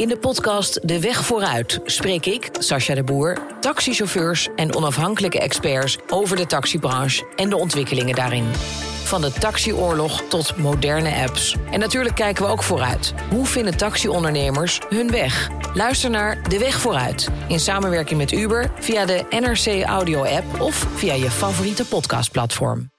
In de podcast De Weg Vooruit spreek ik, Sascha de Boer, taxichauffeurs en onafhankelijke experts over de taxibranche en de ontwikkelingen daarin. Van de taxioorlog tot moderne apps. En natuurlijk kijken we ook vooruit. Hoe vinden taxiondernemers hun weg? Luister naar De Weg Vooruit in samenwerking met Uber via de NRC Audio app of via je favoriete podcastplatform.